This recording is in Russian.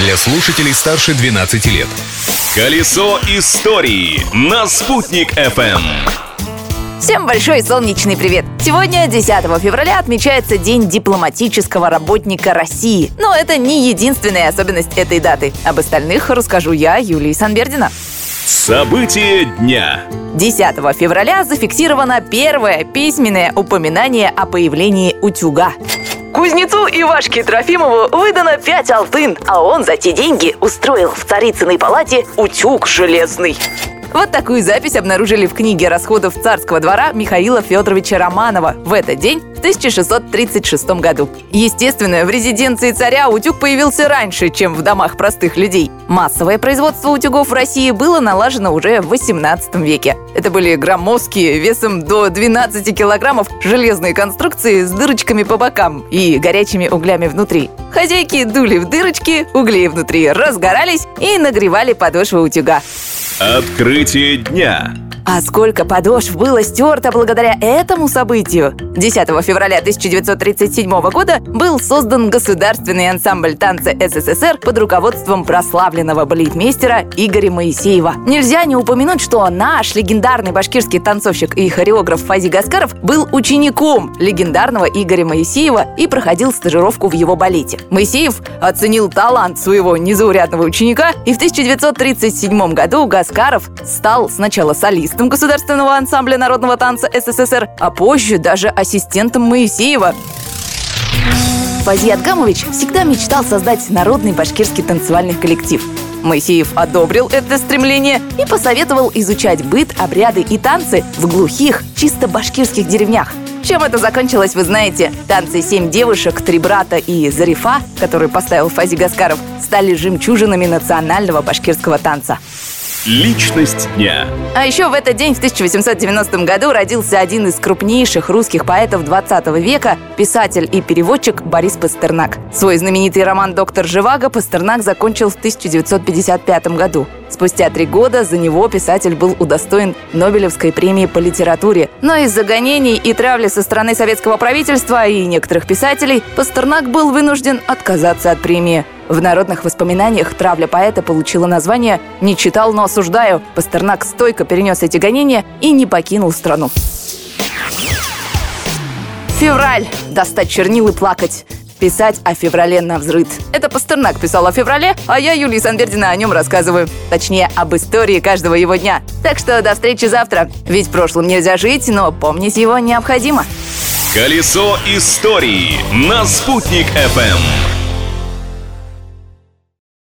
для слушателей старше 12 лет. Колесо истории на «Спутник FM. Всем большой солнечный привет! Сегодня, 10 февраля, отмечается День дипломатического работника России. Но это не единственная особенность этой даты. Об остальных расскажу я, Юлия Санбердина. События дня. 10 февраля зафиксировано первое письменное упоминание о появлении утюга. Кузнецу Ивашке Трофимову выдано 5 алтын, а он за те деньги устроил в царицыной палате утюг железный. Вот такую запись обнаружили в книге расходов царского двора Михаила Федоровича Романова в этот день в 1636 году. Естественно, в резиденции царя утюг появился раньше, чем в домах простых людей. Массовое производство утюгов в России было налажено уже в 18 веке. Это были громоздкие, весом до 12 килограммов, железные конструкции с дырочками по бокам и горячими углями внутри. Хозяйки дули в дырочки, угли внутри разгорались и нагревали подошвы утюга. Открытие дня. А сколько подошв было стерто благодаря этому событию? 10 февраля 1937 года был создан Государственный ансамбль танца СССР под руководством прославленного балетмейстера Игоря Моисеева. Нельзя не упомянуть, что наш легендарный башкирский танцовщик и хореограф Фази Гаскаров был учеником легендарного Игоря Моисеева и проходил стажировку в его балете. Моисеев оценил талант своего незаурядного ученика, и в 1937 году Гаскаров стал сначала солистом солистом Государственного ансамбля народного танца СССР, а позже даже ассистентом Моисеева. Фази Адгамович всегда мечтал создать народный башкирский танцевальный коллектив. Моисеев одобрил это стремление и посоветовал изучать быт, обряды и танцы в глухих, чисто башкирских деревнях. Чем это закончилось, вы знаете. Танцы «Семь девушек», «Три брата» и «Зарифа», который поставил Фази Гаскаров, стали жемчужинами национального башкирского танца. Личность дня. А еще в этот день, в 1890 году, родился один из крупнейших русских поэтов 20 века, писатель и переводчик Борис Пастернак. Свой знаменитый роман «Доктор Живаго» Пастернак закончил в 1955 году. Спустя три года за него писатель был удостоен Нобелевской премии по литературе. Но из-за гонений и травли со стороны советского правительства и некоторых писателей Пастернак был вынужден отказаться от премии. В народных воспоминаниях травля поэта получила название «Не читал, но осуждаю». Пастернак стойко перенес эти гонения и не покинул страну. Февраль. Достать чернил и плакать писать о феврале на взрыд. Это Пастернак писал о феврале, а я, Юлия Санбердина, о нем рассказываю. Точнее, об истории каждого его дня. Так что до встречи завтра. Ведь прошлым нельзя жить, но помнить его необходимо. Колесо истории на «Спутник FM.